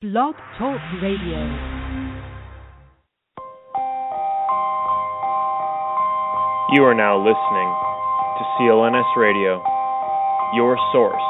Blog Talk Radio. You are now listening to CLNS Radio, your source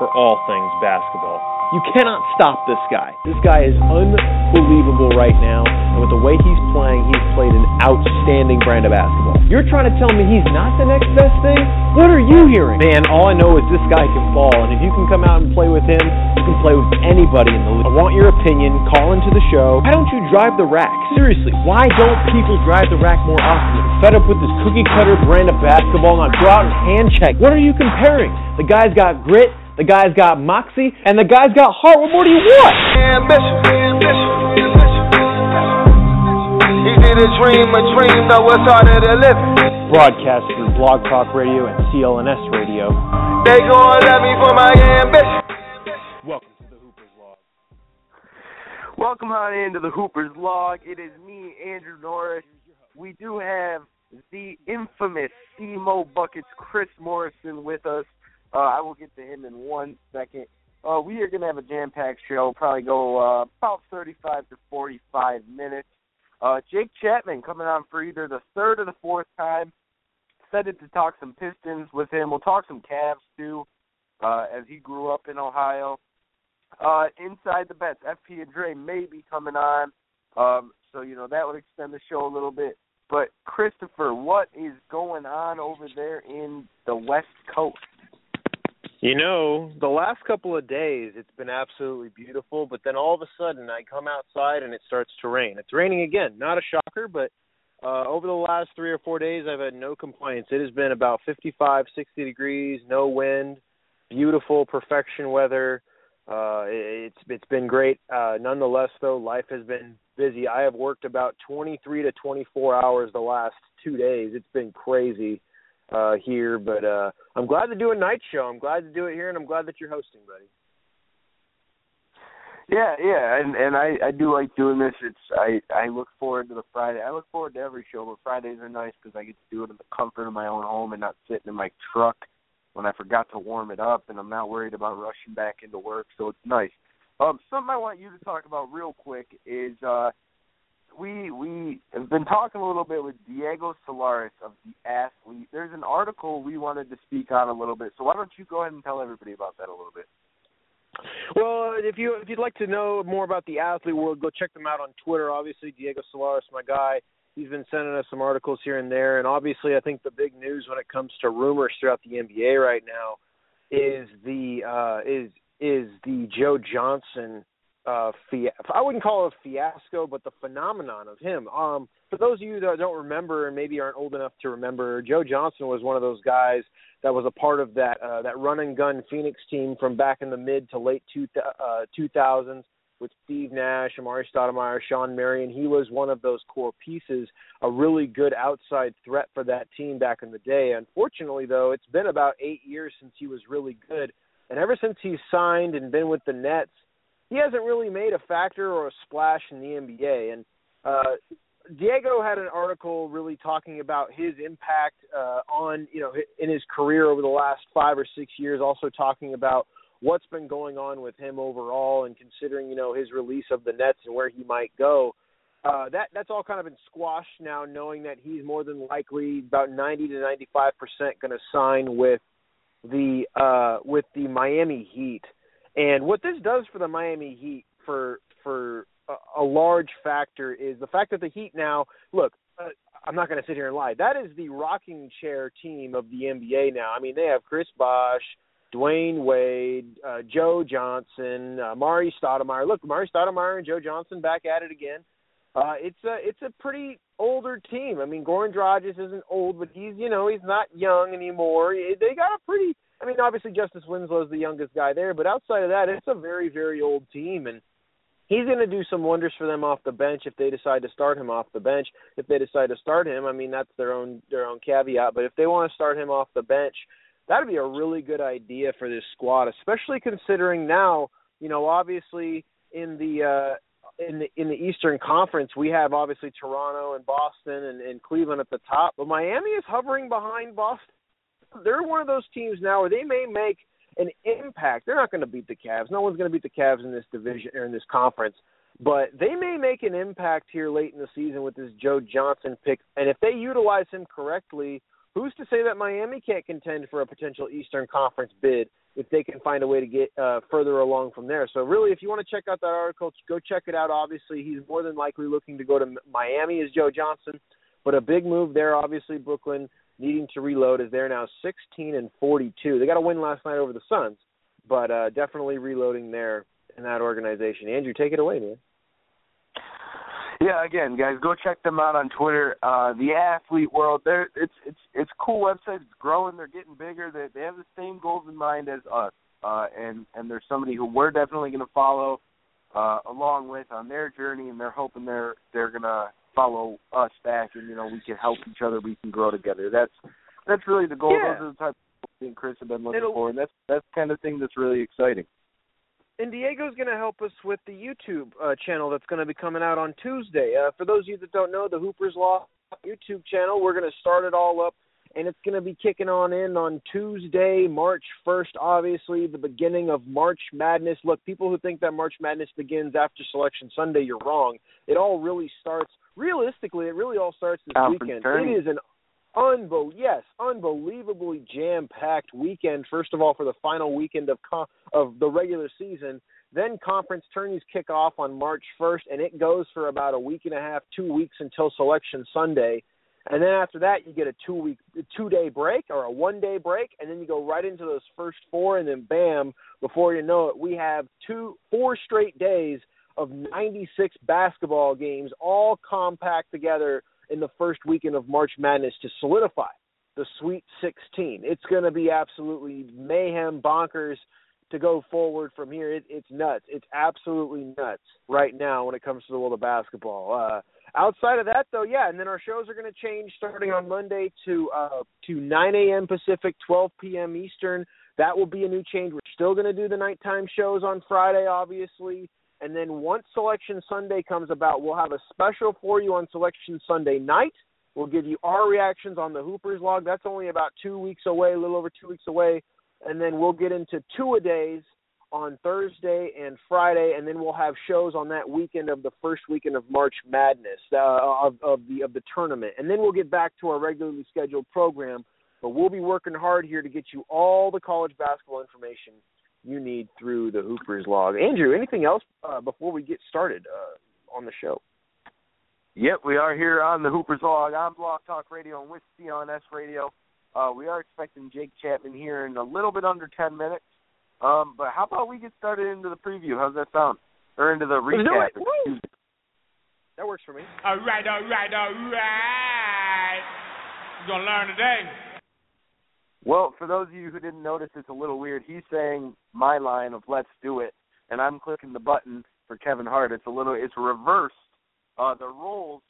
for all things basketball. You cannot stop this guy. This guy is unbelievable right now, and with the way he's playing, he's played an outstanding brand of basketball. You're trying to tell me he's not the next best thing? What are you hearing? Man, all I know is this guy can ball, and if you can come out and play with him, you can play with anybody in the league. I want your opinion. Call into the show. Why don't you drive the rack? Seriously, why don't people drive the rack more often? I'm fed up with this cookie cutter brand of basketball. Now go out and hand check. What are you comparing? The guy's got grit. The guy's got moxie, and the guy's got heart. What more do you want? Ambition, ambition, He did a dream, a dream that was harder to live. Broadcast through Blog Talk Radio and CLNS Radio. They gon' let me for my ambition. Welcome to the Hooper's Log. Welcome on into the Hooper's Log. It is me, Andrew Norris. We do have the infamous Emo Buckets, Chris Morrison, with us. Uh, I will get to him in one second. Uh, we are going to have a jam-packed show. Probably go uh, about 35 to 45 minutes. Uh, Jake Chapman coming on for either the third or the fourth time. Excited to talk some Pistons with him. We'll talk some Cavs too, uh, as he grew up in Ohio. Uh, inside the bets, FP and Dre may be coming on, um, so you know that would extend the show a little bit. But Christopher, what is going on over there in the West Coast? You know, the last couple of days it's been absolutely beautiful, but then all of a sudden I come outside and it starts to rain. It's raining again. Not a shocker, but uh over the last 3 or 4 days I've had no complaints. It has been about 55, 60 degrees, no wind, beautiful perfection weather. Uh it's it's been great. Uh nonetheless though, life has been busy. I have worked about 23 to 24 hours the last 2 days. It's been crazy uh here, but uh I'm glad to do a night show. I'm glad to do it here and I'm glad that you're hosting, buddy. Yeah, yeah, and and I I do like doing this. It's I I look forward to the Friday. I look forward to every show, but Fridays are nice because I get to do it in the comfort of my own home and not sitting in my truck when I forgot to warm it up, and I'm not worried about rushing back into work. So it's nice. Um, something I want you to talk about real quick is uh, we we have been talking a little bit with Diego Solaris of the Athlete. There's an article we wanted to speak on a little bit. So why don't you go ahead and tell everybody about that a little bit? Well, if you if you'd like to know more about the athlete world, go check them out on Twitter. Obviously, Diego Solaris, my guy, he's been sending us some articles here and there. And obviously, I think the big news when it comes to rumors throughout the NBA right now is the uh, is is the Joe Johnson uh fia- I wouldn't call it a fiasco, but the phenomenon of him. Um for those of you that don't remember and maybe aren't old enough to remember, Joe Johnson was one of those guys that was a part of that uh that run and gun Phoenix team from back in the mid to late two uh 2000s with Steve Nash, Amar'e Stoudemire, Shawn Marion. He was one of those core pieces, a really good outside threat for that team back in the day. Unfortunately, though, it's been about 8 years since he was really good. And ever since he's signed and been with the Nets, he hasn't really made a factor or a splash in the NBA. And uh, Diego had an article really talking about his impact uh, on you know in his career over the last five or six years. Also talking about what's been going on with him overall, and considering you know his release of the Nets and where he might go. Uh, that that's all kind of been squashed now, knowing that he's more than likely about 90 to 95 percent going to sign with the uh, with the Miami Heat. And what this does for the Miami Heat for for a, large factor is the fact that the Heat now look. Uh, I'm not going to sit here and lie. That is the rocking chair team of the NBA now. I mean, they have Chris Bosh, Dwyane Wade, uh, Joe Johnson, uh, Mari Stoudemire. Look, Mari Stoudemire and Joe Johnson back at it again. Uh, it's a it's a pretty older team. I mean, Goran Dragic isn't old, but he's you know he's not young anymore. They got a pretty I mean, obviously Justice Winslow's the youngest guy there, but outside of that, it's a very, very old team, and he's going to do some wonders for them off the bench if they decide to start him off the bench. If they decide to start him, I mean, that's their own their own caveat. But if they want to start him off the bench, that'd be a really good idea for this squad, especially considering now, you know, obviously in the uh in the in the Eastern Conference, we have obviously Toronto and Boston and, and Cleveland at the top, but Miami is hovering behind Boston they're one of those teams now where they may make an impact. They're not going to beat the Cavs. No one's going to beat the Cavs in this division or in this conference. But they may make an impact here late in the season with this Joe Johnson pick, and if they utilize him correctly, who's to say that Miami can't contend for a potential Eastern Conference bid if they can find a way to get uh, further along from there? So really, if you want to check out that article, go check it out. Obviously, he's more than likely looking to go to Miami as Joe Johnson, but a big move there. Obviously, Brooklyn needing to reload as they're now 16 and 42. They got a win last night over the Suns, but uh, definitely reloading there in that organization. Andrew, take it away, man. Yeah, again, guys, go check them out on Twitter. Uh, the Athlete World, they're it's it's it's cool website. It's growing. They're getting bigger. They they have the same goals in mind as us, uh, and and there's somebody who we're definitely going to follow uh, along with on their journey, and they're hoping they're they're to follow us back, and you know we can help each other. We can grow together. That's that's really the goal. Yeah. Those are the type of things Chris have been looking It'll- for, and that's that's the kind of thing that's really exciting. And Diego's going to help us with the YouTube uh, channel that's going to be coming out on Tuesday. Uh, for those of you that don't know, the Hooper's Log YouTube channel, we're going to start it all up, and it's going to be kicking on in on Tuesday, March 1st, obviously, the beginning of March Madness. Look, people who think that March Madness begins after Selection Sunday, you're wrong. It all really starts, realistically, it really all starts this Conference weekend. tourney. It is an unbel yes, unbelievably jam-packed weekend. First of all, for the final weekend of con- of the regular season, then conference tourneys kick off on March 1st, and it goes for about a week and a half, two weeks until Selection Sunday. And then after that, you get a two week, two day break or a one day break, and then you go right into those first four, and then bam, before you know it, we have two, four straight days of 96 basketball games, all compact together in the first weekend of March Madness to solidify the Sweet 16. It's going to be absolutely mayhem, bonkers to go forward from here. It, it's nuts. It's absolutely nuts right now when it comes to the world of basketball. Uh, outside of that, though, yeah, and then our shows are going to change starting on Monday to uh, to 9 a.m. Pacific, 12 p.m. Eastern. That will be a new change. We're still going to do the nighttime shows on Friday, obviously. And then once Selection Sunday comes about, we'll have a special for you on Selection Sunday night. We'll give you our reactions on the Hoopers log. That's only about two weeks away, a little over two weeks away. And then we'll get into two a days on Thursday and Friday, and then we'll have shows on that weekend of the first weekend of March Madness uh, of, of the of the tournament, and then we'll get back to our regularly scheduled program. But we'll be working hard here to get you all the college basketball information you need through the Hoopers log. Andrew, anything else uh, before we get started uh, on the show? Yep, we are here on the Hoopers Log on Blog Talk Radio and with CLNS Radio. Uh, we are expecting Jake Chapman here in a little bit under 10 minutes. Um, but how about we get started into the preview? How's that sound? Or into the Let's recap? That works for me. All right, all right, all right. You're gonna learn today. Well, for those of you who didn't notice, it's a little weird. He's saying my line of "Let's do it," and I'm clicking the button for Kevin Hart. It's a little, it's reversed. Uh, the roles.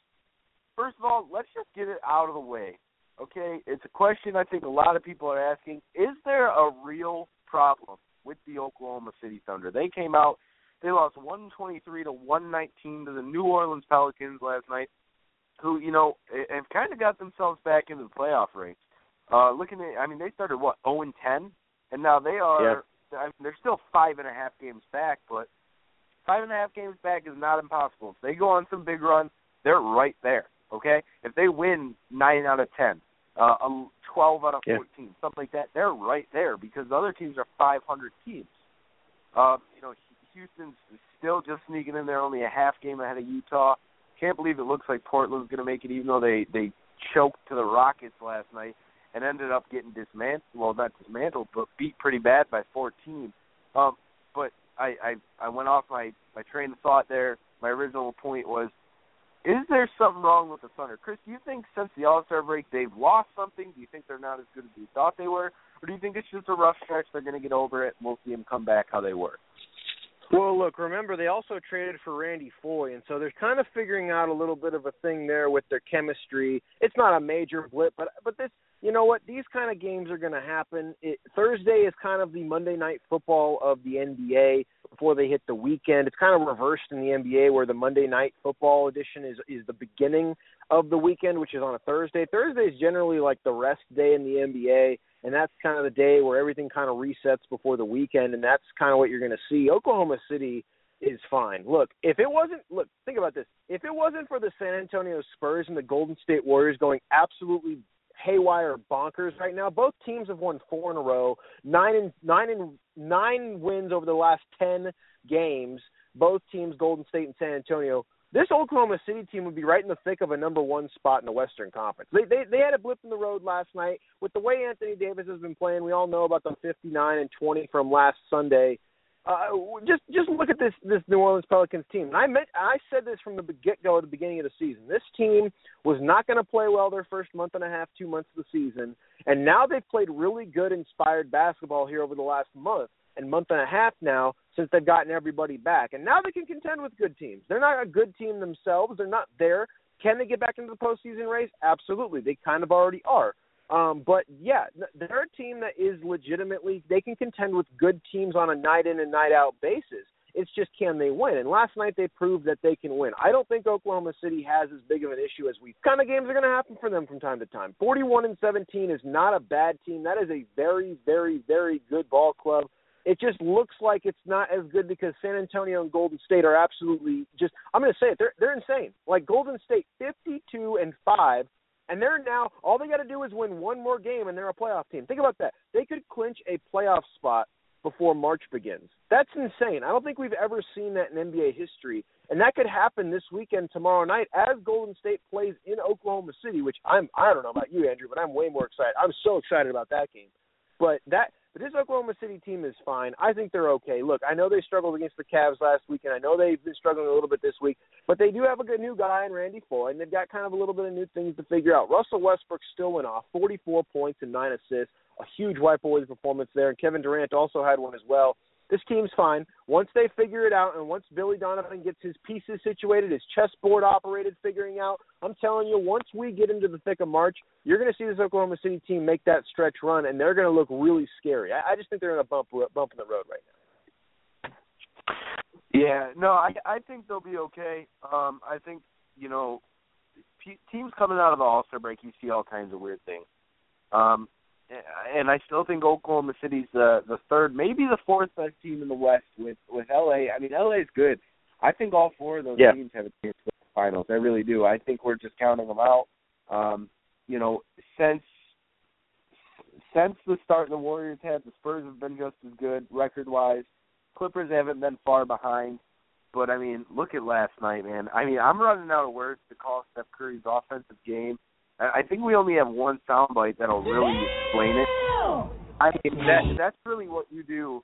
First of all, let's just get it out of the way. Okay, it's a question I think a lot of people are asking. Is there a real problem with the Oklahoma City Thunder? They came out, they lost 123 to 119 to the New Orleans Pelicans last night, who you know have kind of got themselves back into the playoff race. Uh, looking at, I mean, they started what 0 and 10, and now they are. I mean, they're still five and a half games back, but five and a half games back is not impossible. If they go on some big run, they're right there. Okay, if they win nine out of ten, uh, a twelve out of Yeah. fourteen, something like that, they're right there because the other teams are 500 teams. Uh, you know, Houston's still just sneaking in there, only a half game ahead of Utah. Can't believe it looks like Portland's going to make it, even though they they choked to the Rockets last night and ended up getting dismantled. Well, not dismantled, but beat pretty bad by 14. Um, but I, I I went off my my train of thought there. My original point was, is there something wrong with the Thunder? Chris, do you think since the All Star break they've lost something? Do you think they're not as good as we thought they were, or do you think it's just a rough stretch? They're going to get over it. and We'll see them come back how they were. Well, look, remember they also traded for Randy Foye, and so they're kind of figuring out a little bit of a thing there with their chemistry. It's not a major blip, but but this, you know what? These kind of games are going to happen. It, Thursday is kind of the Monday night football of the NBA. before they hit the weekend. It's kind of reversed in the NBA where the Monday night football edition is is the beginning of the weekend, which is on a Thursday. Thursday is generally like the rest day in the NBA, and that's kind of the day where everything kind of resets before the weekend, and that's kind of what you're going to see. Oklahoma City is fine. Look, if it wasn't look, think about this. If it wasn't for the San Antonio Spurs and the Golden State Warriors going absolutely haywire bonkers right now, both teams have won four in a row, nine and nine and nine wins over the last ten games. Both teams, Golden State and San Antonio. This Oklahoma City team would be right in the thick of a number one spot in the Western Conference. They they they had a blip in the road last night with the way Anthony Davis has been playing. We all know about the 59 and 20 from last Sunday uh, just just look at this this New Orleans Pelicans team. And I meant I said this from the get go at the beginning of the season. This team was not going to play well their first month and a half, two months of the season, and now they've played really good, inspired basketball here over the last month and month and a half now since they've gotten everybody back, and now they can contend with good teams. They're not a good team themselves. They're not there. Can they get back into the postseason race? Absolutely. They kind of already are. Um, but yeah, they're a team that is legitimately they can contend with good teams on a night in and night out basis. It's just can they win? And last night they proved that they can win. I don't think Oklahoma City has as big of an issue as we kind of games are going to happen for them from time to time. 41 and 17 is not a bad team. That is a very very very good ball club. It just looks like it's not as good because San Antonio and Golden State are absolutely just I'm going to say it. They're they're insane. Like Golden State 52 and 5 and they're now all they got to do is win one more game, and they're a playoff team. Think about that. They could clinch a playoff spot before March begins. That's insane. I don't think we've ever seen that in NBA history, and that could happen this weekend, tomorrow night, as Golden State plays in Oklahoma City. Which I'm I don't know about you, Andrew, but I'm way more excited. I'm so excited about that game. But that but this Oklahoma City team is fine. I think they're okay. Look, I know they struggled against the Cavs last week, and I know they've been struggling a little bit this week, but they do have a good new guy in Randy Foye, and they've got kind of a little bit of new things to figure out. Russell Westbrook still went off, 44 points and nine assists, a huge white boys performance there, and Kevin Durant also had one as well this team's fine. Once they figure it out, and once Billy Donovan gets his pieces situated, his chessboard operated, figuring out, I'm telling you, once we get into the thick of March, you're going to see this Oklahoma City team make that stretch run, and they're going to look really scary. I, I just think they're in a bump bump in the road right now. Yeah, no, I I think they'll be okay. Um, I think you know, p- teams coming out of the All Star break, you see all kinds of weird things. Um, and I still think Oklahoma City's the the third, maybe the fourth best team in the West with with LA. I mean, LA is good. I think all four of those yeah. teams have a chance to the finals. I really do. I think we're just counting them out. Um, you know, since since the start the Warriors had, the Spurs have been just as good record wise. Clippers haven't been far behind. But I mean, look at last night, man. I mean, I'm running out of words to call Steph Curry's offensive game I think we only have one soundbite that'll really explain it. I mean that that's really what you do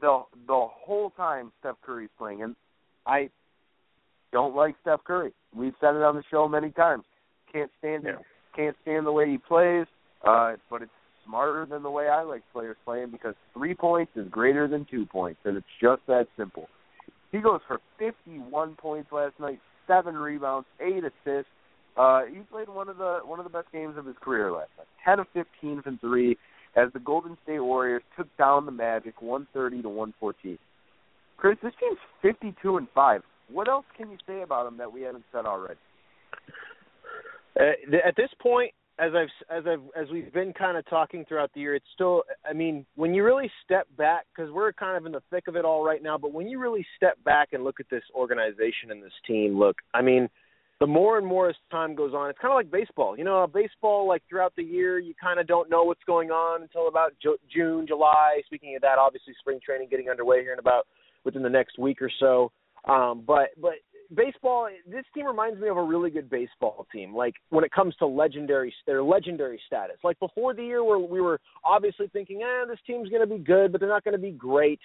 the the whole time Steph Curry's playing, and I don't like Steph Curry. We've said it on the show many times. Can't stand yeah. it. Can't stand the way he plays. Uh, but it's smarter than the way I like players playing because three points is greater than two points, and it's just that simple. He goes for 51 points last night, seven rebounds, eight assists. Uh, he played one of the one of the best games of his career last night. Ten of fifteen from three, as the Golden State Warriors took down the Magic, one thirty to one fourteen. Chris, this team's fifty two and five. What else can you say about them that we haven't said already? Uh, at this point, as I've as I've as we've been kind of talking throughout the year, it's still. I mean, when you really step back, because we're kind of in the thick of it all right now, but when you really step back and look at this organization and this team, look, I mean the more and more as time goes on, it's kind of like baseball. You know, baseball, like throughout the year, you kind of don't know what's going on until about June, July. Speaking of that, obviously spring training getting underway here in about within the next week or so. Um, but but baseball, this team reminds me of a really good baseball team. Like when it comes to legendary, their legendary status. Like before the year, where we were obviously thinking, eh, this team's going to be good, but they're not going to be great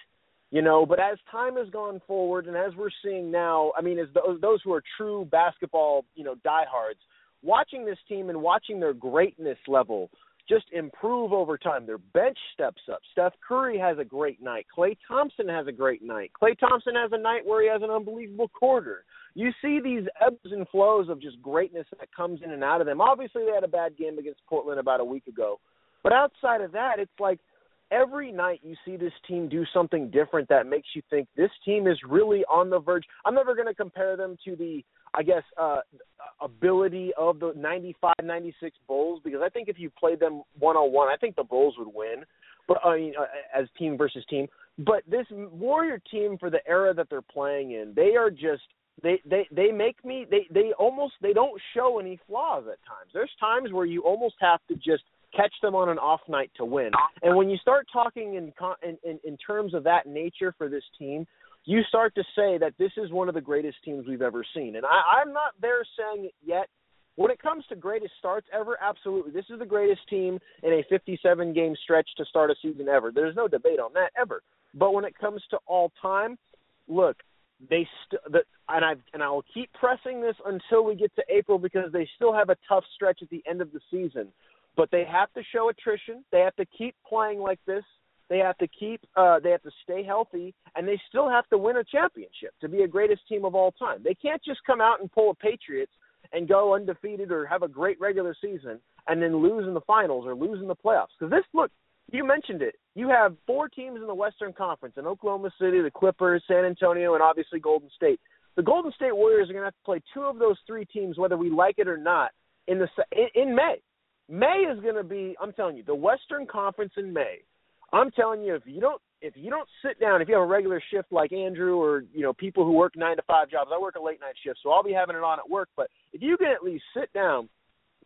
you know but as time has gone forward and as we're seeing now i mean as those those who are true basketball you know diehards watching this team and watching their greatness level just improve over time. Their bench steps up. Steph curry has a great night. Clay thompson has a great night. Clay thompson has a night where he has an unbelievable quarter. You see these ebbs and flows of just greatness that comes in and out of them. Obviously they had a bad game against portland about a week ago. But outside of that it's like every night you see this team do something different that makes you think this team is really on the verge. I'm never going to compare them to the I guess uh ability of the 95 96 Bulls because I think if you played them one on one, I think the Bulls would win. But I mean uh, as team versus team, but this Warrior team for the era that they're playing in, they are just they they they make me they they almost they don't show any flaws at times. There's times where you almost have to just catch them on an off night to win. And when you start talking in in in, terms of that nature for this team, you start to say that this is one of the greatest teams we've ever seen. And I, I'm not there saying it yet. When it comes to greatest starts ever, absolutely. This is the greatest team in a 57 game stretch to start a season ever. There's no debate on that ever. But when it comes to all time, look, they st- the, and I and I will keep pressing this until we get to April because they still have a tough stretch at the end of the season. But they have to show attrition. They have to keep playing like this. They have to keep uh they have to stay healthy and they still have to win a championship to be a greatest team of all time. They can't just come out and pull a Patriots and go undefeated or have a great regular season and then lose in the finals or lose in the playoffs. Because this look, you mentioned it. You have four teams in the Western Conference in Oklahoma City, the Clippers, San Antonio, and obviously Golden State. The Golden State Warriors are going to have to play two of those three teams, whether we like it or not, in the in, in May. May is going to be. I'm telling you, the Western Conference in May. I'm telling you, if you don't if you don't sit down, if you have a regular shift like Andrew or you know people who work nine to five jobs, I work a late night shift, so I'll be having it on at work. But if you can at least sit down,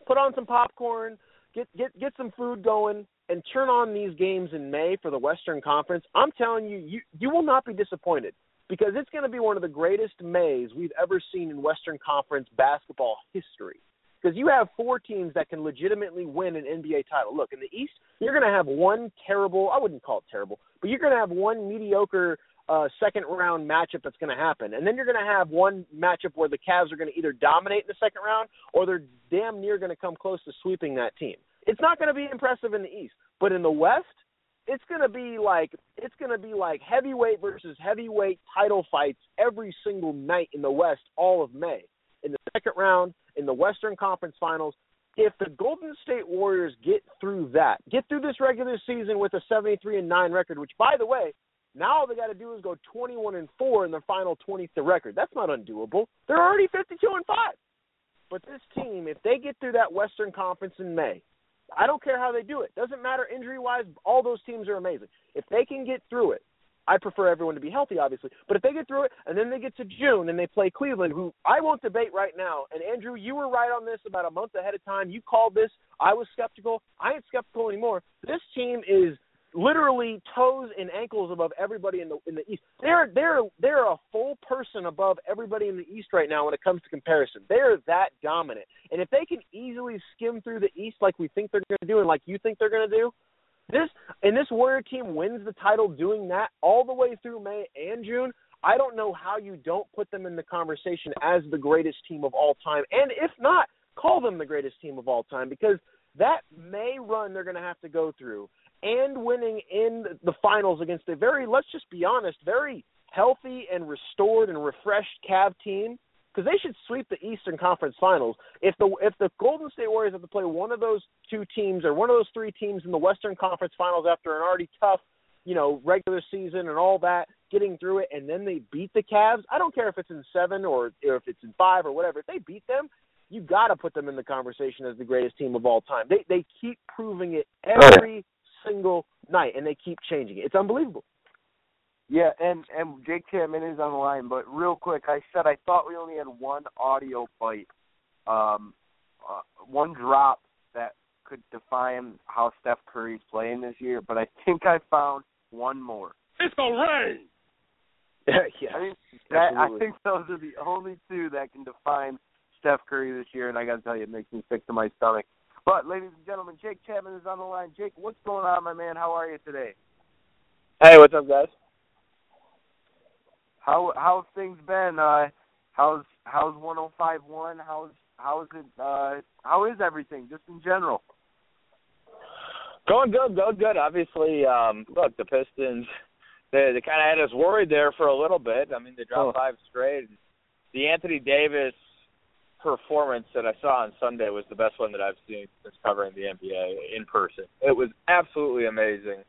put on some popcorn, get get get some food going, and turn on these games in May for the Western Conference, I'm telling you, you you will not be disappointed because it's going to be one of the greatest Mays we've ever seen in Western Conference basketball history because you have four teams that can legitimately win an NBA title. Look, in the East, you're going to have one terrible, I wouldn't call it terrible, but you're going to have one mediocre uh, second round matchup that's going to happen. And then you're going to have one matchup where the Cavs are going to either dominate in the second round or they're damn near going to come close to sweeping that team. It's not going to be impressive in the East, but in the West, it's going to be like it's going to be like heavyweight versus heavyweight title fights every single night in the West all of May. In the second round, in the Western Conference Finals. If the Golden State Warriors get through that, get through this regular season with a 73 and 9 record, which by the way, now all they got to do is go 21 and 4 in their final 20th record. That's not undoable. They're already 52 and 5. But this team, if they get through that Western Conference in May, I don't care how they do it. Doesn't matter injury wise. All those teams are amazing. If they can get through it, I prefer everyone to be healthy, obviously. But if they get through it and then they get to June and they play Cleveland, who I won't debate right now. And Andrew, you were right on this about a month ahead of time. You called this. I was skeptical. I ain't skeptical anymore. This team is literally toes and ankles above everybody in the in the East. They're they're they're a full person above everybody in the East right now when it comes to comparison. They're that dominant. And if they can easily skim through the East like we think they're going to do and like you think they're going to do, this and this Warrior team wins the title doing that all the way through May and June. I don't know how you don't put them in the conversation as the greatest team of all time, and if not, call them the greatest team of all time because that May run they're going to have to go through and winning in the finals against a very, let's just be honest, very healthy and restored and refreshed Cav team because they should sweep the Eastern Conference Finals. If the if the Golden State Warriors have to play one of those two teams or one of those three teams in the Western Conference Finals after an already tough, you know, regular season and all that, getting through it, and then they beat the Cavs. I don't care if it's in seven or, or if it's in five or whatever. If they beat them, you got to put them in the conversation as the greatest team of all time. They they keep proving it every single night, and they keep changing it. It's unbelievable. Yeah, and and Jake Chapman is on the line, but real quick, I said I thought we only had one audio bite, um, uh, one drop that could define how Steph Curry's playing this year, but I think I found one more. It's gonna rain. yeah, I, mean, that, I think those are the only two that can define Steph Curry this year, and I got to tell you, it makes me sick to my stomach. But, ladies and gentlemen, Jake Chapman is on the line. Jake, what's going on, my man? How are you today? Hey, what's up, guys? How how's things been? Uh, how's how's 1051? How's how's it? Uh, how is everything, just in general? Going good, going good. Obviously, um, look, the Pistons, they, they kind of had us worried there for a little bit. I mean, they dropped Oh. five straight. The Anthony Davis performance that I saw on Sunday was the best one that I've seen since covering the NBA in person. It was absolutely amazing.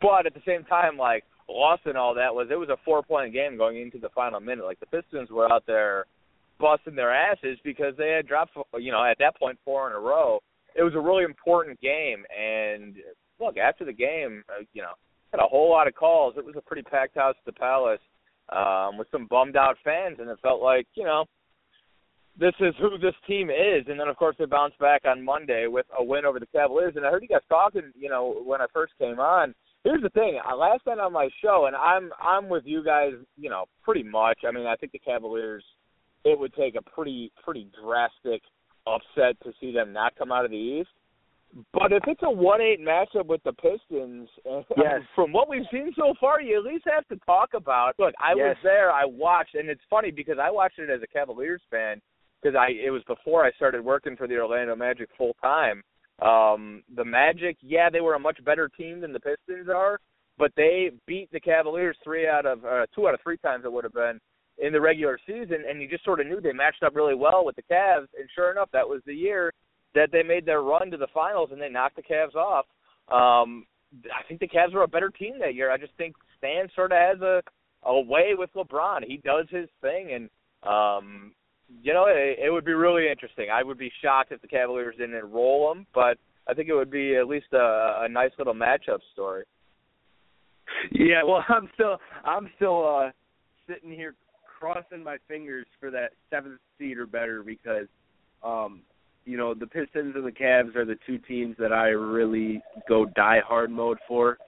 but at the same time, like lost in all that was it was a four point game going into the final minute. Like the Pistons were out there busting their asses because they had dropped, you know, at that point four in a row. It was a really important game, and look after the game, uh, you know, had a whole lot of calls. It was a pretty packed house at the Palace um, with some bummed out fans, and it felt like you know this is who this team is. And then of course they bounced back on Monday with a win over the Cavaliers. And I heard you guys talking, you know, when I first came on. Here's the thing. Last night on my show, and I'm I'm with you guys, you know, pretty much. I mean, I think the Cavaliers. It would take a pretty pretty drastic upset to see them not come out of the East. But if it's a one eight matchup with the Pistons, yes. from what we've seen so far, you at least have to talk about. Look, I yes. was there, I watched, and it's funny because I watched it as a Cavaliers fan because I it was before I started working for the Orlando Magic full time. Um, the Magic, yeah, they were a much better team than the Pistons are, but they beat the Cavaliers three out of uh, two out of three times it would have been in the regular season, and you just sort of knew they matched up really well with the Cavs. And sure enough, that was the year that they made their run to the finals and they knocked the Cavs off. Um, I think the Cavs were a better team that year. I just think Stan sort of has a a way with LeBron. He does his thing, and um, you know, it, it would be really interesting. I would be shocked if the Cavaliers didn't roll them, but I think it would be at least a, a nice little matchup story. Yeah, well, I'm still I'm still uh sitting here crossing my fingers for that seventh seed or better because um you know, the Pistons and the Cavs are the two teams that I really go die hard mode for.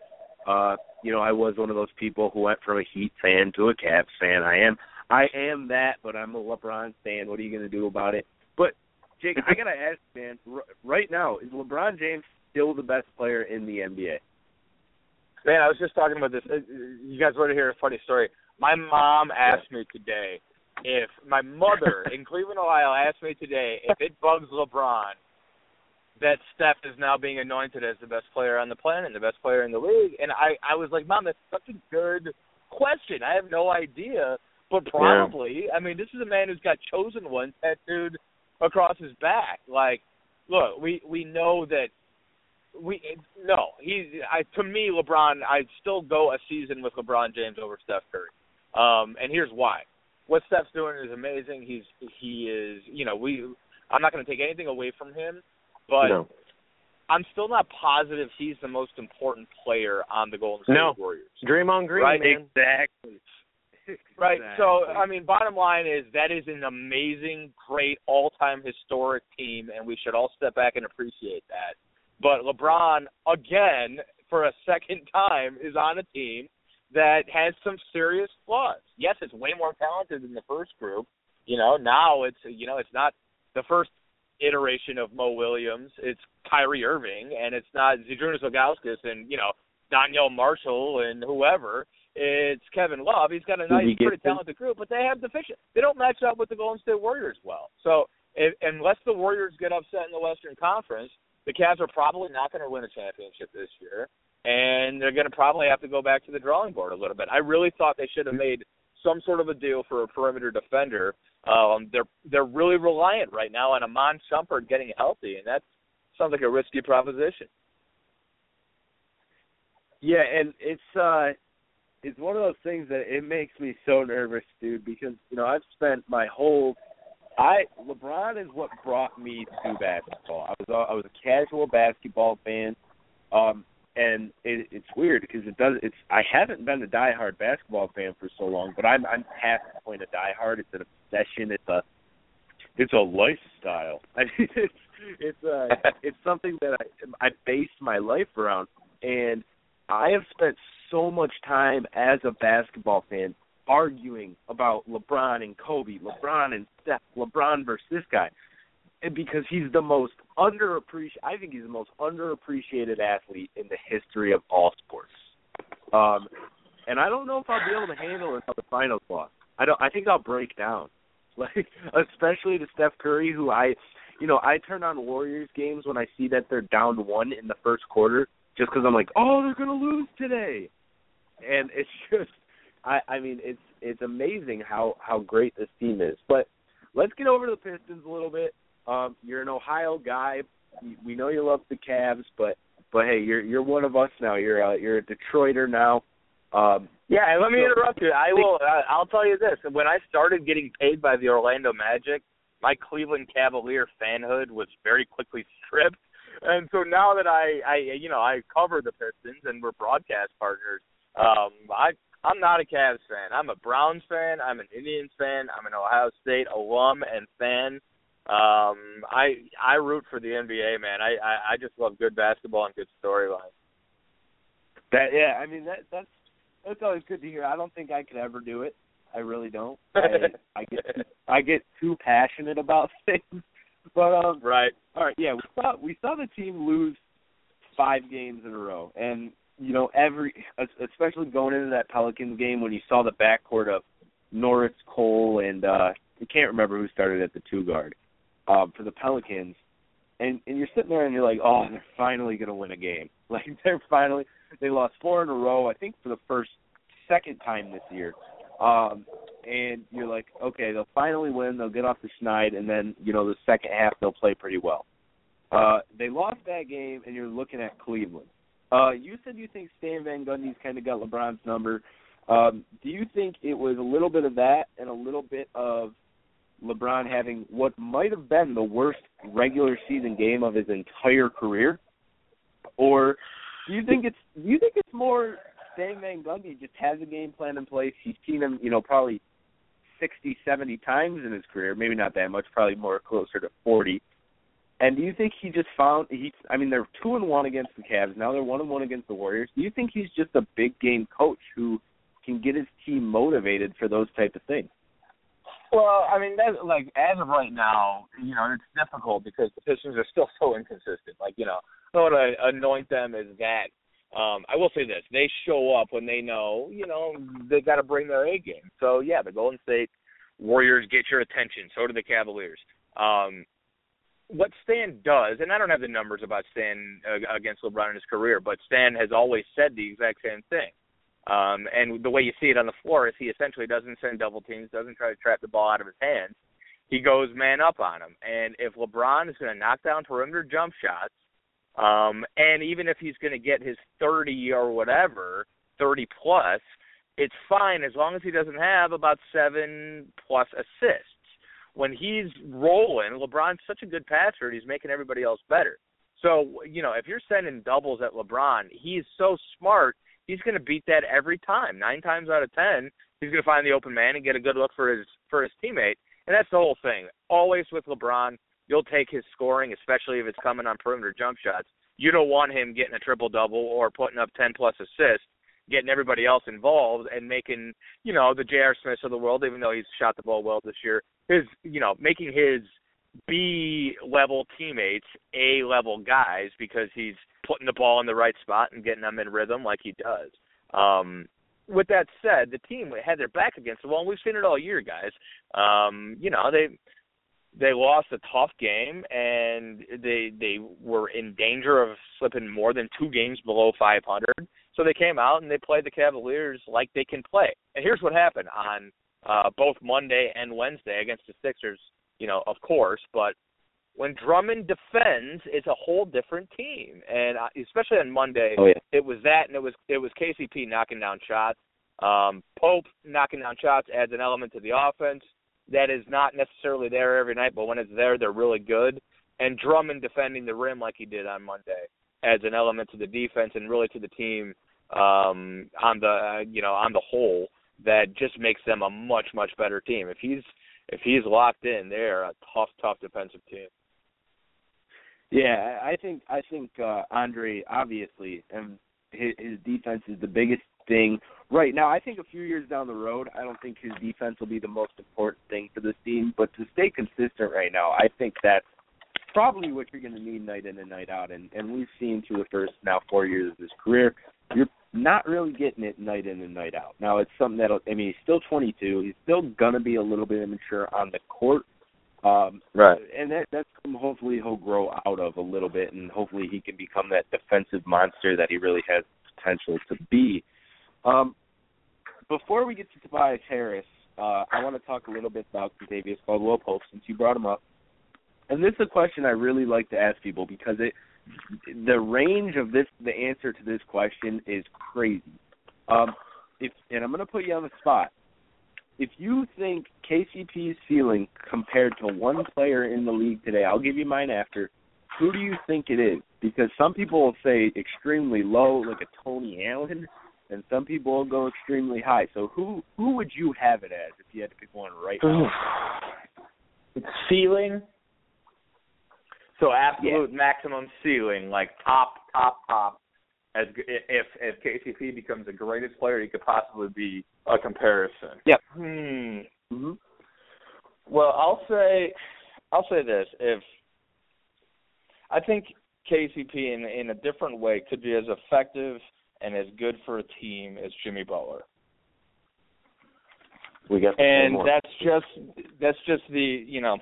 Uh, you know, I was one of those people who went from a Heat fan to a Cavs fan. I am I am that, but I'm a LeBron fan. What are you going to do about it? But Jake, I got to ask, man, r- right now is LeBron James still the best player in the NBA? Man, I was just talking about this. Uh, You guys want to hear a funny story? My mom asked me today if my mother in Cleveland, Ohio, asked me today if it bugs LeBron that Steph is now being anointed as the best player on the planet, the best player in the league, and I I was like, Mom, that's such a good question. I have no idea, but probably. I mean, this is a man who's got chosen one tattooed across his back. Like, look, we we know that we no he I to me LeBron I'd still go a season with LeBron James over Steph Curry. Um and here's why. What Steph's doing is amazing. He's he is you know, we I'm not gonna take anything away from him, but No. I'm still not positive he's the most important player on the Golden State No. Warriors. Draymond Green, Right, man. Exactly. Right. So I mean, bottom line is that is an amazing, great, all-time historic team, and we should all step back and appreciate that. But LeBron, again, for a second time, is on a team that has some serious flaws. Yes, it's way more talented than the first group. You know, now it's you know it's not the first iteration of Mo Williams. It's Kyrie Irving, and it's not Zydrunas Ilgauskas and you know Donyell Marshall and whoever. It's Kevin Love. He's got a nice, pretty Gibson. talented group, but they have deficient. They don't match up with the Golden State Warriors well. So if, unless the Warriors get upset in the Western Conference, the Cavs are probably not going to win a championship this year, and they're going to probably have to go back to the drawing board a little bit. I really thought they should have made some sort of a deal for a perimeter defender. Um, they're they're really reliant right now on Iman Shumpert getting healthy, and that sounds like a risky proposition. Yeah, and it's uh it's one of those things that it makes me so nervous, dude, because you know I've spent my whole I LeBron is what brought me to basketball. I was a, I was a casual basketball fan, um, and it, it's weird because it does. It's I haven't been a diehard basketball fan for so long, but I'm I'm past the point of diehard. It's an obsession. It's a it's a lifestyle. I mean, it's it's uh it's something that I I base my life around, and I have spent so much time as a basketball fan arguing about LeBron and Kobe, LeBron and Steph, LeBron versus this guy, because he's the most underappreciated. I think he's the most underappreciated athlete in the history of all sports. Um, and I don't know if I'll be able to handle it the finals loss. I don't. I think I'll break down, like especially to Steph Curry, who I, you know, I turn on Warriors games when I see that they're down one in the first quarter, just because I'm like, oh, they're gonna lose today, and it's just, I, I mean, it's it's amazing how how great this team is. But let's get over to the Pistons a little bit. Um, you're an Ohio guy. We- know you love the Cavs, but but hey, you're you're one of us now. You're uh, you're a Detroiter now. Um, yeah, and let me so- interrupt you. I will. I'll tell you this: when I started getting paid by the Orlando Magic, my Cleveland Cavalier fanhood was very quickly stripped. And so now that I, I, you know, I cover the Pistons and we're broadcast partners, um, I, I'm not a Cavs fan. I'm a Browns fan. I'm an Indians fan. I'm an Ohio State alum and fan. Um, I, I root for the NBA, man. I, I, I just love good basketball and good storylines. That yeah, I mean that that's that's always good to hear. I don't think I could ever do it. I really don't. I, I get I get too passionate about things. But um Right. all right, yeah, we saw we saw the team lose five games in a row. And you know, every especially going into that Pelicans game when you saw the backcourt of Norris, Cole and uh I can't remember who started at the two guard um for the Pelicans. And and you're sitting there and you're like, "Oh, they're finally going to win a game." Like they're finally they lost four in a row, I think for the first second time this year. Um and you're like, okay, they'll finally win, they'll get off the schneid, and then, you know, the second half they'll play pretty well. Uh they lost that game and you're looking at Cleveland. Uh you said you think Stan Van Gundy's kinda got LeBron's number. Um, do you think it was a little bit of that and a little bit of LeBron having what might have been the worst regular season game of his entire career? Or do you think it's do you think it's more Stan Van Gundy just has a game plan in place? He's seen him, you know, probably sixty, seventy times in his career, maybe not that much, probably more closer to forty. And do you think he just found he I mean they're two and one against the Cavs, now they're one and one against the Warriors. Do you think he's just a big game coach who can get his team motivated for those type of things? Well, I mean, that like as of right now, you know, it's difficult because the Pistons are still so inconsistent. Like, you know, I don't want to anoint them as that. Um, I will say this: they show up when they know, you know, they got to bring their A game. So yeah, the Golden State Warriors get your attention. So do the Cavaliers. Um, what Stan does, and I don't have the numbers about Stan uh, against LeBron in his career, but Stan has always said the exact same thing. Um, and the way you see it on the floor is he essentially doesn't send double teams, doesn't try to trap the ball out of his hands. He goes man up on him. And if LeBron is going to knock down perimeter jump shots, um, and even if he's going to get his 30 or whatever, 30 plus, it's fine as long as he doesn't have about seven plus assists. When he's rolling, LeBron's such a good passer, he's making everybody else better. So, you know, if you're sending doubles at LeBron, he's so smart he's going to beat that every time. Nine times out of ten, he's going to find the open man and get a good look for his for his teammate. And that's the whole thing. Always with LeBron, you'll take his scoring, especially if it's coming on perimeter jump shots. You don't want him getting a triple double or putting up ten plus assists, getting everybody else involved and making you know the J.R. Smiths of the world, even though he's shot the ball well this year. His you know making his B level teammates A level guys because he's putting the ball in the right spot and getting them in rhythm like he does. Um, with that said, the team had their back against the wall. And we've seen it all year, guys. Um, you know they they lost a tough game and they they were in danger of slipping more than two games below 500. So they came out and they played the Cavaliers like they can play. And here's what happened on uh, both Monday and Wednesday against the Sixers you know, of course, but when Drummond defends, it's a whole different team, and especially on Monday, Oh, yeah. it was that, and it was it was KCP knocking down shots. Um, Pope knocking down shots adds an element to the offense that is not necessarily there every night, but when it's there, they're really good. And Drummond defending the rim like he did on Monday adds an element to the defense and really to the team um, on the uh, you know on the whole that just makes them a much much better team. If he's if he's locked in, they're a tough, tough defensive team. Yeah, I think I think uh Andre obviously and his, his defense is the biggest thing right now. I think a few years down the road, I don't think his defense will be the most important thing for this team, but to stay consistent right now, I think that's probably what you're going to need night in and night out. And and we've seen through the first now four years of his career, you're not really getting it night in and night out. Now it's something that I mean he's still 22. He's still going to be a little bit immature on the court. Um, Right. and that that's something hopefully he'll grow out of a little bit, and hopefully he can become that defensive monster that he really has potential to be. Um, before we get to Tobias Harris, uh, I want to talk a little bit about Xavier Caldwell Pope since you brought him up. And this is a question I really like to ask people because it the range of this the answer to this question is crazy. Um, if and I'm going to put you on the spot. If you think KCP's ceiling compared to one player in the league today, I'll give you mine after. Who do you think it is? Because some people will say extremely low, like a Tony Allen, and some people will go extremely high. So who who would you have it as if you had to pick one right now? It's Ceiling. So absolute maximum ceiling, like top, top, top. As if if KCP becomes the greatest player he could possibly be, a comparison. Yep. Hmm. Mm-hmm. Well, I'll say, I'll say this: if I think KCP in in a different way could be as effective and as good for a team as Jimmy Butler. We got and that's just that's just the you know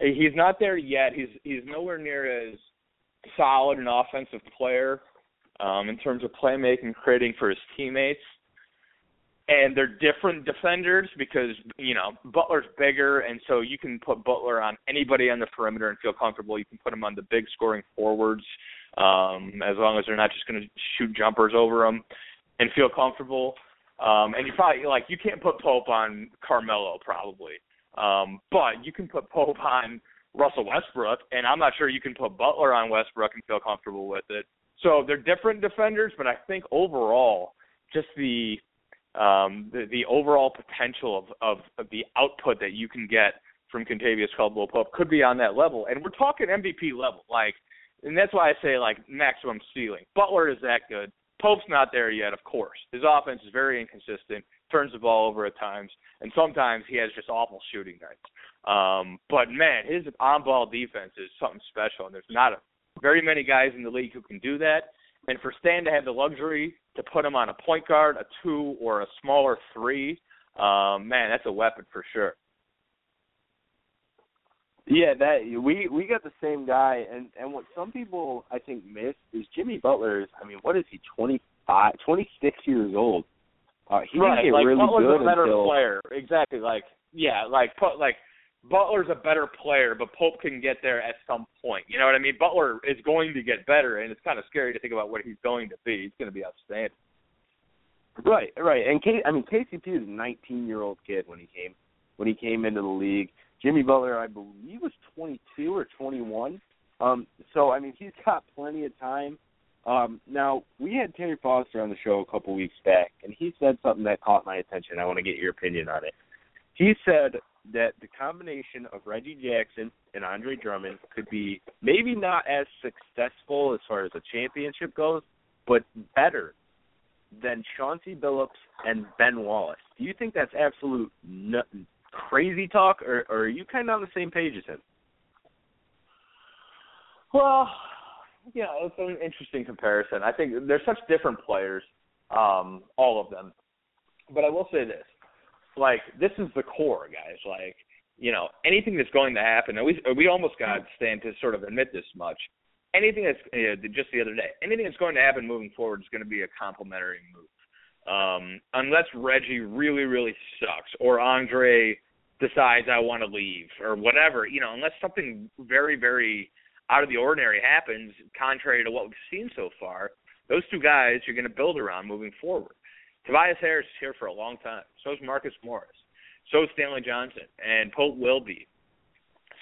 he's not there yet. He's he's nowhere near as solid an offensive player um, in terms of playmaking, creating for his teammates. And they're different defenders because you know Butler's bigger, and so you can put Butler on anybody on the perimeter and feel comfortable. You can put him on the big scoring forwards, um, as long as they're not just going to shoot jumpers over them, and feel comfortable. Um, and you probably like you can't put Pope on Carmelo probably, um, but you can put Pope on Russell Westbrook, and I'm not sure you can put Butler on Westbrook and feel comfortable with it. So they're different defenders, but I think overall, just the um, the, the overall potential of, of, of the output that you can get from Kentavious Caldwell Pope could be on that level, and we're talking MVP level, like, and that's why I say like maximum ceiling. Butler is that good. Pope's not there yet, of course. His offense is very inconsistent, turns the ball over at times, and sometimes he has just awful shooting nights. Um, but man, his on-ball defense is something special, and there's not a, very many guys in the league who can do that. And for Stan to have the luxury to put him on a point guard, a two, or a smaller three, um, man, that's a weapon for sure. Yeah, that we we got the same guy, and and what some people I think miss is Jimmy Butler is. I mean, what is he? Twenty five, twenty six years old. Uh, he right, didn't get like really Butler's good a better until player. Exactly, like yeah, like put like Butler's a better player, but Pope can get there at some point. You know what I mean? Butler is going to get better, and it's kind of scary to think about what he's going to be. He's going to be outstanding. Right, right. And K, I mean, KCP is a 19 year old kid when he came when he came into the league. Jimmy Butler, I believe, was 22 or 21. Um, so I mean, he's got plenty of time. Um, now we had Terry Foster on the show a couple weeks back, and he said something that caught my attention. I want to get your opinion on it. He said that the combination of Reggie Jackson and Andre Drummond could be maybe not as successful as far as a championship goes, but better than Chauncey Billups and Ben Wallace. Do you think that's absolute nut, crazy talk, or, or are you kind of on the same page as him? Well, yeah, it's an interesting comparison. I think they're such different players, um, all of them. But I will say this: like this is the core, guys. Like you know, anything that's going to happen, and we we almost got Stan to sort of admit this much. Anything that's uh, just the other day, anything that's going to happen moving forward is going to be a complementary move. Um, unless Reggie really, really sucks, or Andre decides I want to leave, or whatever, you know, unless something very, very out of the ordinary happens, contrary to what we've seen so far, those two guys you're going to build around moving forward. Tobias Harris is here for a long time. So is Marcus Morris. So is Stanley Johnson, and Pope will be.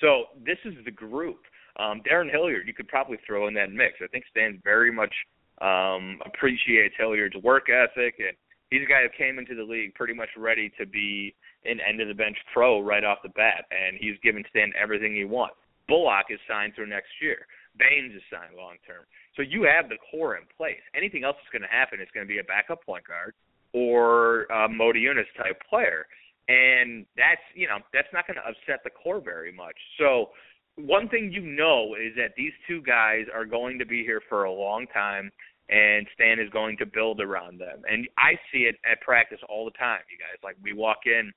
So this is the group. Um, Darrun Hilliard, you could probably throw in that mix. I think Stan very much um, appreciates Hilliard's work ethic, and he's a guy who came into the league pretty much ready to be an end of the bench pro right off the bat, and he's given Stan everything he wants. Bullock is signed through next year. Baynes is signed long term. So you have the core in place. Anything else that's going to happen is going to be a backup point guard or a Motiejunas type player. And that's you know that's not going to upset the core very much. So one thing you know is that these two guys are going to be here for a long time, and Stan is going to build around them. And I see it at practice all the time, you guys. Like we walk in,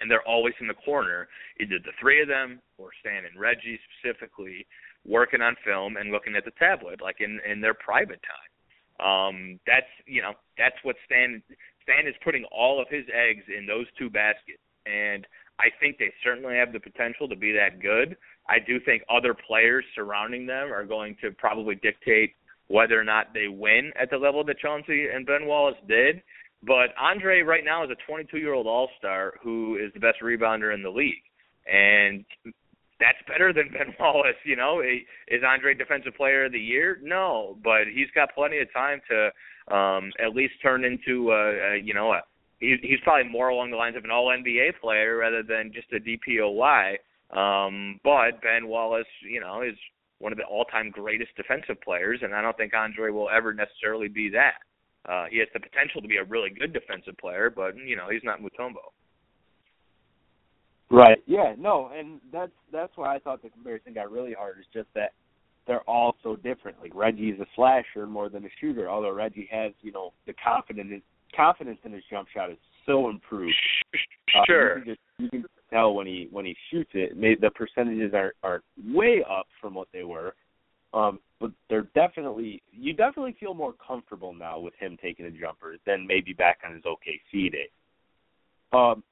and they're always in the corner, either the three of them or Stan and Reggie specifically, working on film and looking at the tablet, like in in their private time. Um, that's you know that's what Stan Stan is putting all of his eggs in those two baskets, and I think they certainly have the potential to be that good. I do think other players surrounding them are going to probably dictate whether or not they win at the level that Chauncey and Ben Wallace did. But Andre right now is a 22 year old All Star who is the best rebounder in the league, and that's better than Ben Wallace. You know, is Andre Defensive Player of the Year? No, but he's got plenty of time to um, at least turn into a, a you know a he's probably more along the lines of an All NBA player rather than just a DPOY. Um, but Ben Wallace, you know, is one of the all-time greatest defensive players, and I don't think Andre will ever necessarily be that. Uh, he has the potential to be a really good defensive player, but you know he's not Mutombo. Right. Yeah. No. And that's that's why I thought the comparison got really hard. Is just that they're all so different. Like Reggie's a slasher more than a shooter, although Reggie has you know the confidence confidence in his jump shot is so improved. Sure. Uh, you, can just, you can tell when he when he shoots it. Maybe the percentages are are way up from what they were. Um, but they're definitely you definitely feel more comfortable now with him taking a jumper than maybe back on his OKC day. Um,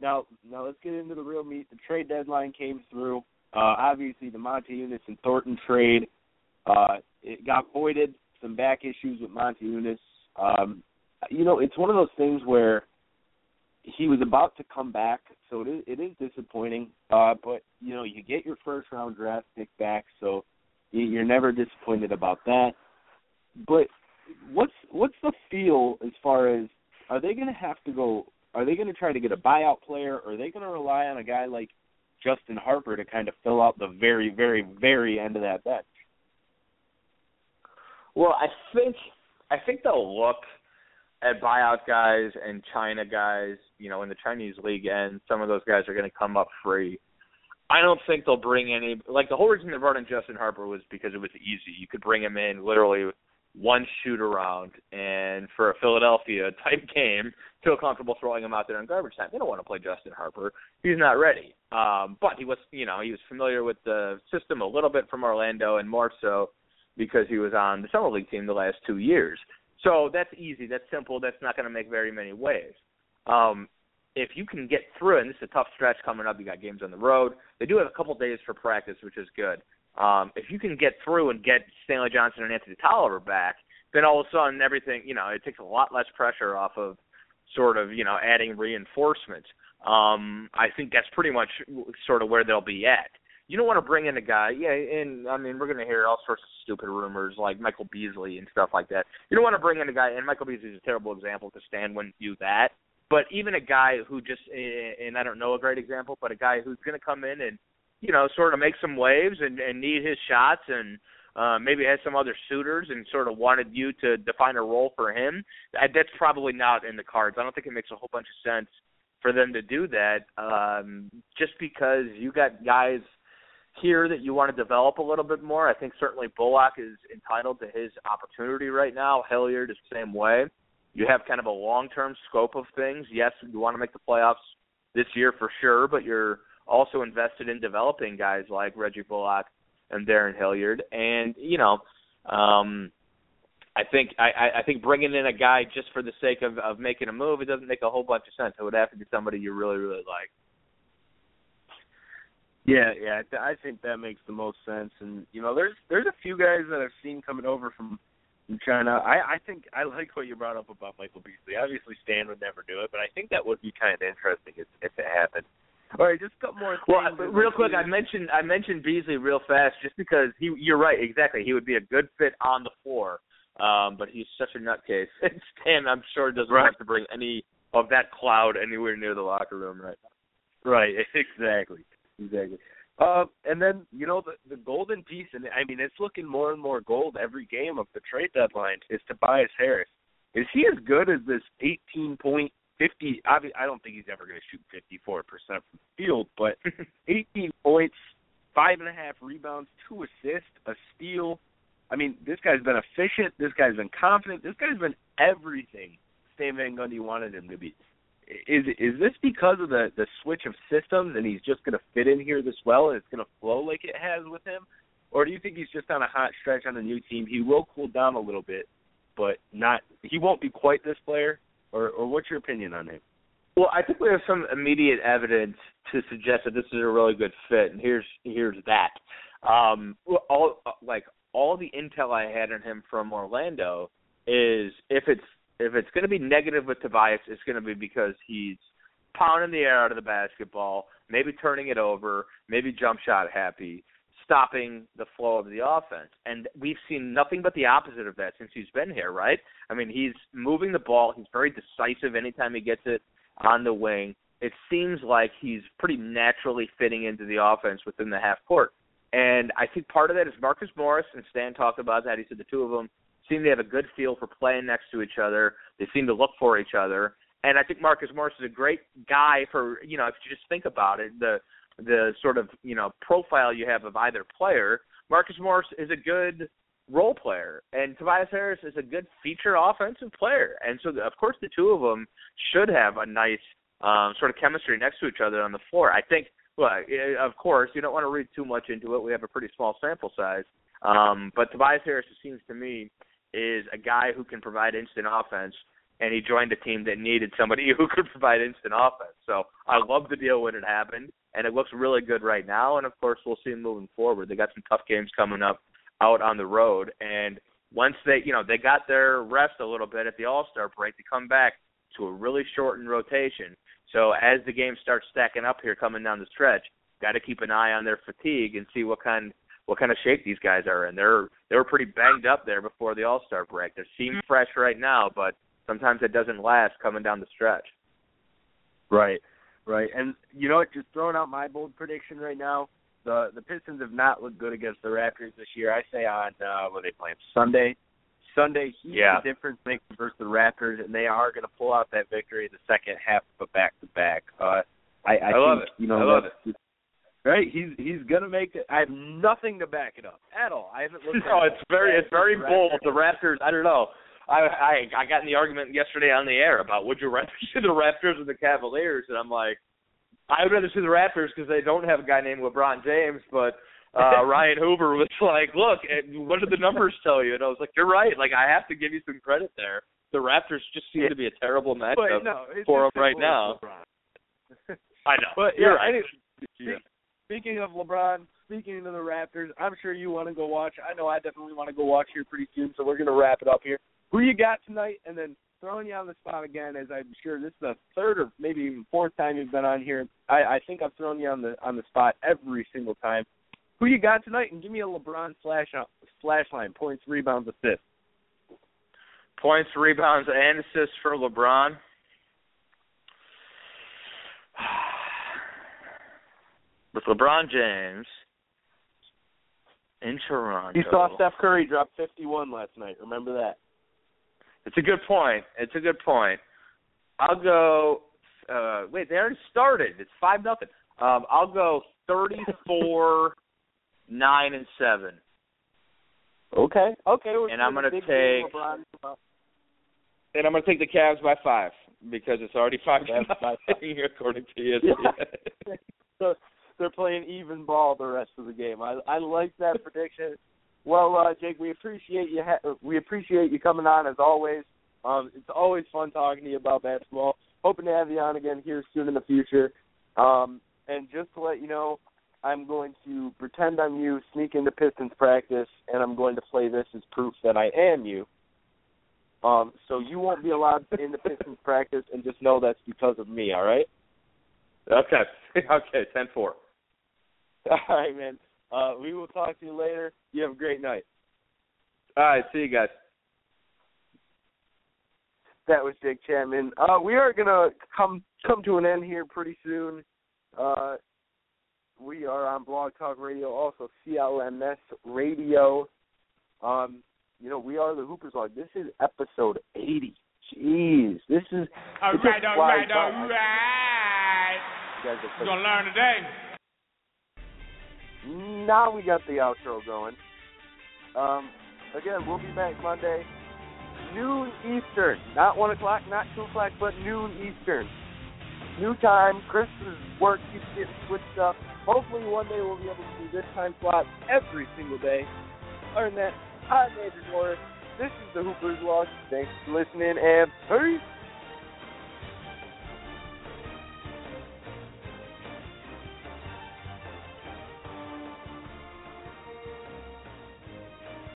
now now let's get into the real meat. The trade deadline came through. Uh, obviously, the Motiejunas and Thornton trade uh, it got voided. Some back issues with Motiejunas. Um, you know, it's one of those things where he was about to come back, so it is, it is disappointing. Uh, but you know, you get your first round draft pick back, so you're never disappointed about that. But what's what's the feel as far as are they going to have to go? Are they going to try to get a buyout player, or are they going to rely on a guy like Justin Harper to kind of fill out the very, very, very end of that bench? Well, I think I think they'll look at buyout guys and China guys, you know, in the Chinese league, and some of those guys are going to come up free. I don't think they'll bring any. Like the whole reason they brought in Justin Harper was because it was easy. You could bring him in literally one shoot around, and for a Philadelphia type game, feel comfortable throwing him out there in garbage time. They don't want to play Justin Harper. He's not ready. Um, but he was, you know, he was familiar with the system a little bit from Orlando, and more so because he was on the summer league team the last two years. So that's easy. That's simple. That's not going to make very many waves. Um, if you can get through, and this is a tough stretch coming up, you got games on the road. They do have a couple days for practice, which is good. Um, if you can get through and get Stanley Johnson and Anthony Tolliver back, then all of a sudden everything, you know, it takes a lot less pressure off of sort of, you know, adding reinforcements. Um, I think that's pretty much sort of where they'll be at you don't want to bring in a guy, yeah, and I mean we're going to hear all sorts of stupid rumors like Michael Beasley and stuff like that. You don't want to bring in a guy, and Michael Beasley is a terrible example because Stan wouldn't do that. But even a guy who just, and I don't know a great example, but a guy who's going to come in and, you know, sort of make some waves and, and need his shots and uh, maybe has some other suitors and sort of wanted you to define a role for him. That's probably not in the cards. I don't think it makes a whole bunch of sense for them to do that um, just because you got guys – here that you want to develop a little bit more. I think certainly Bullock is entitled to his opportunity right now. Hilliard is the same way. You have kind of a long-term scope of things. Yes, you want to make the playoffs this year for sure, but you're also invested in developing guys like Reggie Bullock and Darrun Hilliard. And you know, um, I think I, I think bringing in a guy just for the sake of, of making a move, it doesn't make a whole bunch of sense. It would have to be somebody you really really like. Yeah, yeah, I think that makes the most sense. And you know, there's there's a few guys that I've seen coming over from from China. I I think I like what you brought up about Michael Beasley. Obviously, Stan would never do it, but I think that would be kind of interesting if, if it happened. All right, just a couple more. Well, real quick, I mentioned I mentioned Beasley real fast just because he. You're right, exactly. He would be a good fit on the floor, um, but he's such a nutcase. And Stan, I'm sure, doesn't right. have to bring any of that cloud anywhere near the locker room right now. Right, exactly exactly. Uh, and then you know the the golden piece, and I mean it's looking more and more gold every game of the trade deadline is Tobias Harris. Is he as good as this 18 point 50? I mean, I don't think he's ever going to shoot 54 percent from the field, but 18 points, five and a half rebounds, two assists, a steal. I mean, this guy's been efficient. This guy's been confident. This guy's been everything Stan Van Gundy wanted him to be is is this because of the the switch of systems and he's just going to fit in here this well and it's going to flow like it has with him, or do you think he's just on a hot stretch on a new team? He will cool down a little bit, but not he won't be quite this player. Or or what's your opinion on him? Well, I think we have some immediate evidence to suggest that this is a really good fit, and here's here's that. Um, all like all the intel I had on him from Orlando is if it's if it's going to be negative with Tobias, it's going to be because he's pounding the air out of the basketball, maybe turning it over, maybe jump shot happy, stopping the flow of the offense. And we've seen nothing but the opposite of that since he's been here, right? I mean, he's moving the ball, he's very decisive anytime he gets it on the wing. It seems like he's pretty naturally fitting into the offense within the half court. And I think part of that is Marcus Morris and Stan talked about that. He said the two of them seem to have a good feel for playing next to each other. They seem to look for each other. And I think Marcus Morris is a great guy for you know if you just think about it the the sort of you know profile you have of either player. Marcus Morris is a good role player, and Tobias Harris is a good feature offensive player. And so of course the two of them should have a nice um, sort of chemistry next to each other on the floor. I think well, of course, you don't want to read too much into it. We have a pretty small sample size. Um, but Tobias Harris, it seems to me, is a guy who can provide instant offense, and he joined a team that needed somebody who could provide instant offense. So I love the deal when it happened, and it looks really good right now. And of course, we'll see him moving forward. They got some tough games coming up out on the road, and once they, you know, they got their rest a little bit at the All Star break to come back to a really shortened rotation. So as the game starts stacking up here coming down the stretch, got to keep an eye on their fatigue and see what kind what kind of shape these guys are in. They're they were pretty banged up there before the All Star break. They seem mm-hmm. fresh right now, but sometimes it doesn't last coming down the stretch. Right, right. And you know what? Just throwing out my bold prediction right now. The the Pistons have not looked good against the Raptors this year. I say on uh, what are they playing Sunday. Sunday, he's yeah. the difference maker versus the Raptors, and they are going to pull out that victory in the second half of a back to back. Uh, I, I, I love think, it. You know, I love it. Right, he's he's gonna make it. I have nothing to back it up at all. I haven't looked. no, at it's very it's very bold. The Raptors. I don't know. I I I got in the argument yesterday on the air about would you rather see the Raptors or the Cavaliers, and I'm like, I would rather see the Raptors because they don't have a guy named LeBron James, but uh Ryan Hoover was like, "Look, what did the numbers tell you?" And I was like, "You're right. Like I have to give you some credit there. The Raptors just seem to be a terrible matchup no, for them right now." I know. But you're yeah, right. Anyway, yeah. Speaking of LeBron, speaking of the Raptors, I'm sure you want to go watch. I know I definitely want to go watch here pretty soon, so we're going to wrap it up here. Who you got tonight? And then throwing you on the spot again, as I'm sure this is the third or maybe even fourth time you've been on here. I, I think I've thrown you on the on the spot every single time. Who you got tonight? And give me a LeBron slash uh, slash line points, rebounds, assists. Points, rebounds, and assists for LeBron. with LeBron James in Toronto. You saw Steph Curry drop 51 last night. Remember that? It's a good point. It's a good point. I'll go. Uh, wait, they already started. It's five nothing. Um, I'll go thirty-four, nine and seven. Okay. Okay. And I'm gonna take. And I'm gonna take the Cavs by five because it's already five nothing according to ESPN. so they're playing even ball the rest of the game. I I like that prediction. Well, uh, Jake, we appreciate you. Ha- we appreciate you coming on as always. Um, it's always fun talking to you about basketball. Hoping to have you on again here soon in the future. Um, and just to let you know, I'm going to pretend I'm you, sneak into Pistons practice, and I'm going to play this as proof that I am you. Um, so you won't be allowed in the Pistons practice, and just know that's because of me. All right? Okay. Okay. Ten four. All right, man. Uh, we will talk to you later. You have a great night. All right, see you guys. That was Jake Chapman. Uh, we are gonna come come to an end here pretty soon. Uh, we are on Blog Talk Radio, also CLMS Radio. Um, you know, we are the Hooper's Log. This is episode 80. Jeez, this is. All right, all right, all right. You guys are You're gonna learn today. Now we got the outro going. Um, again, we'll be back Monday, noon Eastern. Not 1 o'clock, not 2 o'clock, but noon Eastern. New time. Chris's work keeps getting switched up. Hopefully one day we'll be able to do this time slot every single day. Than that, I'm Andrew Morris. This is the Hooper's Log. Thanks for listening and peace.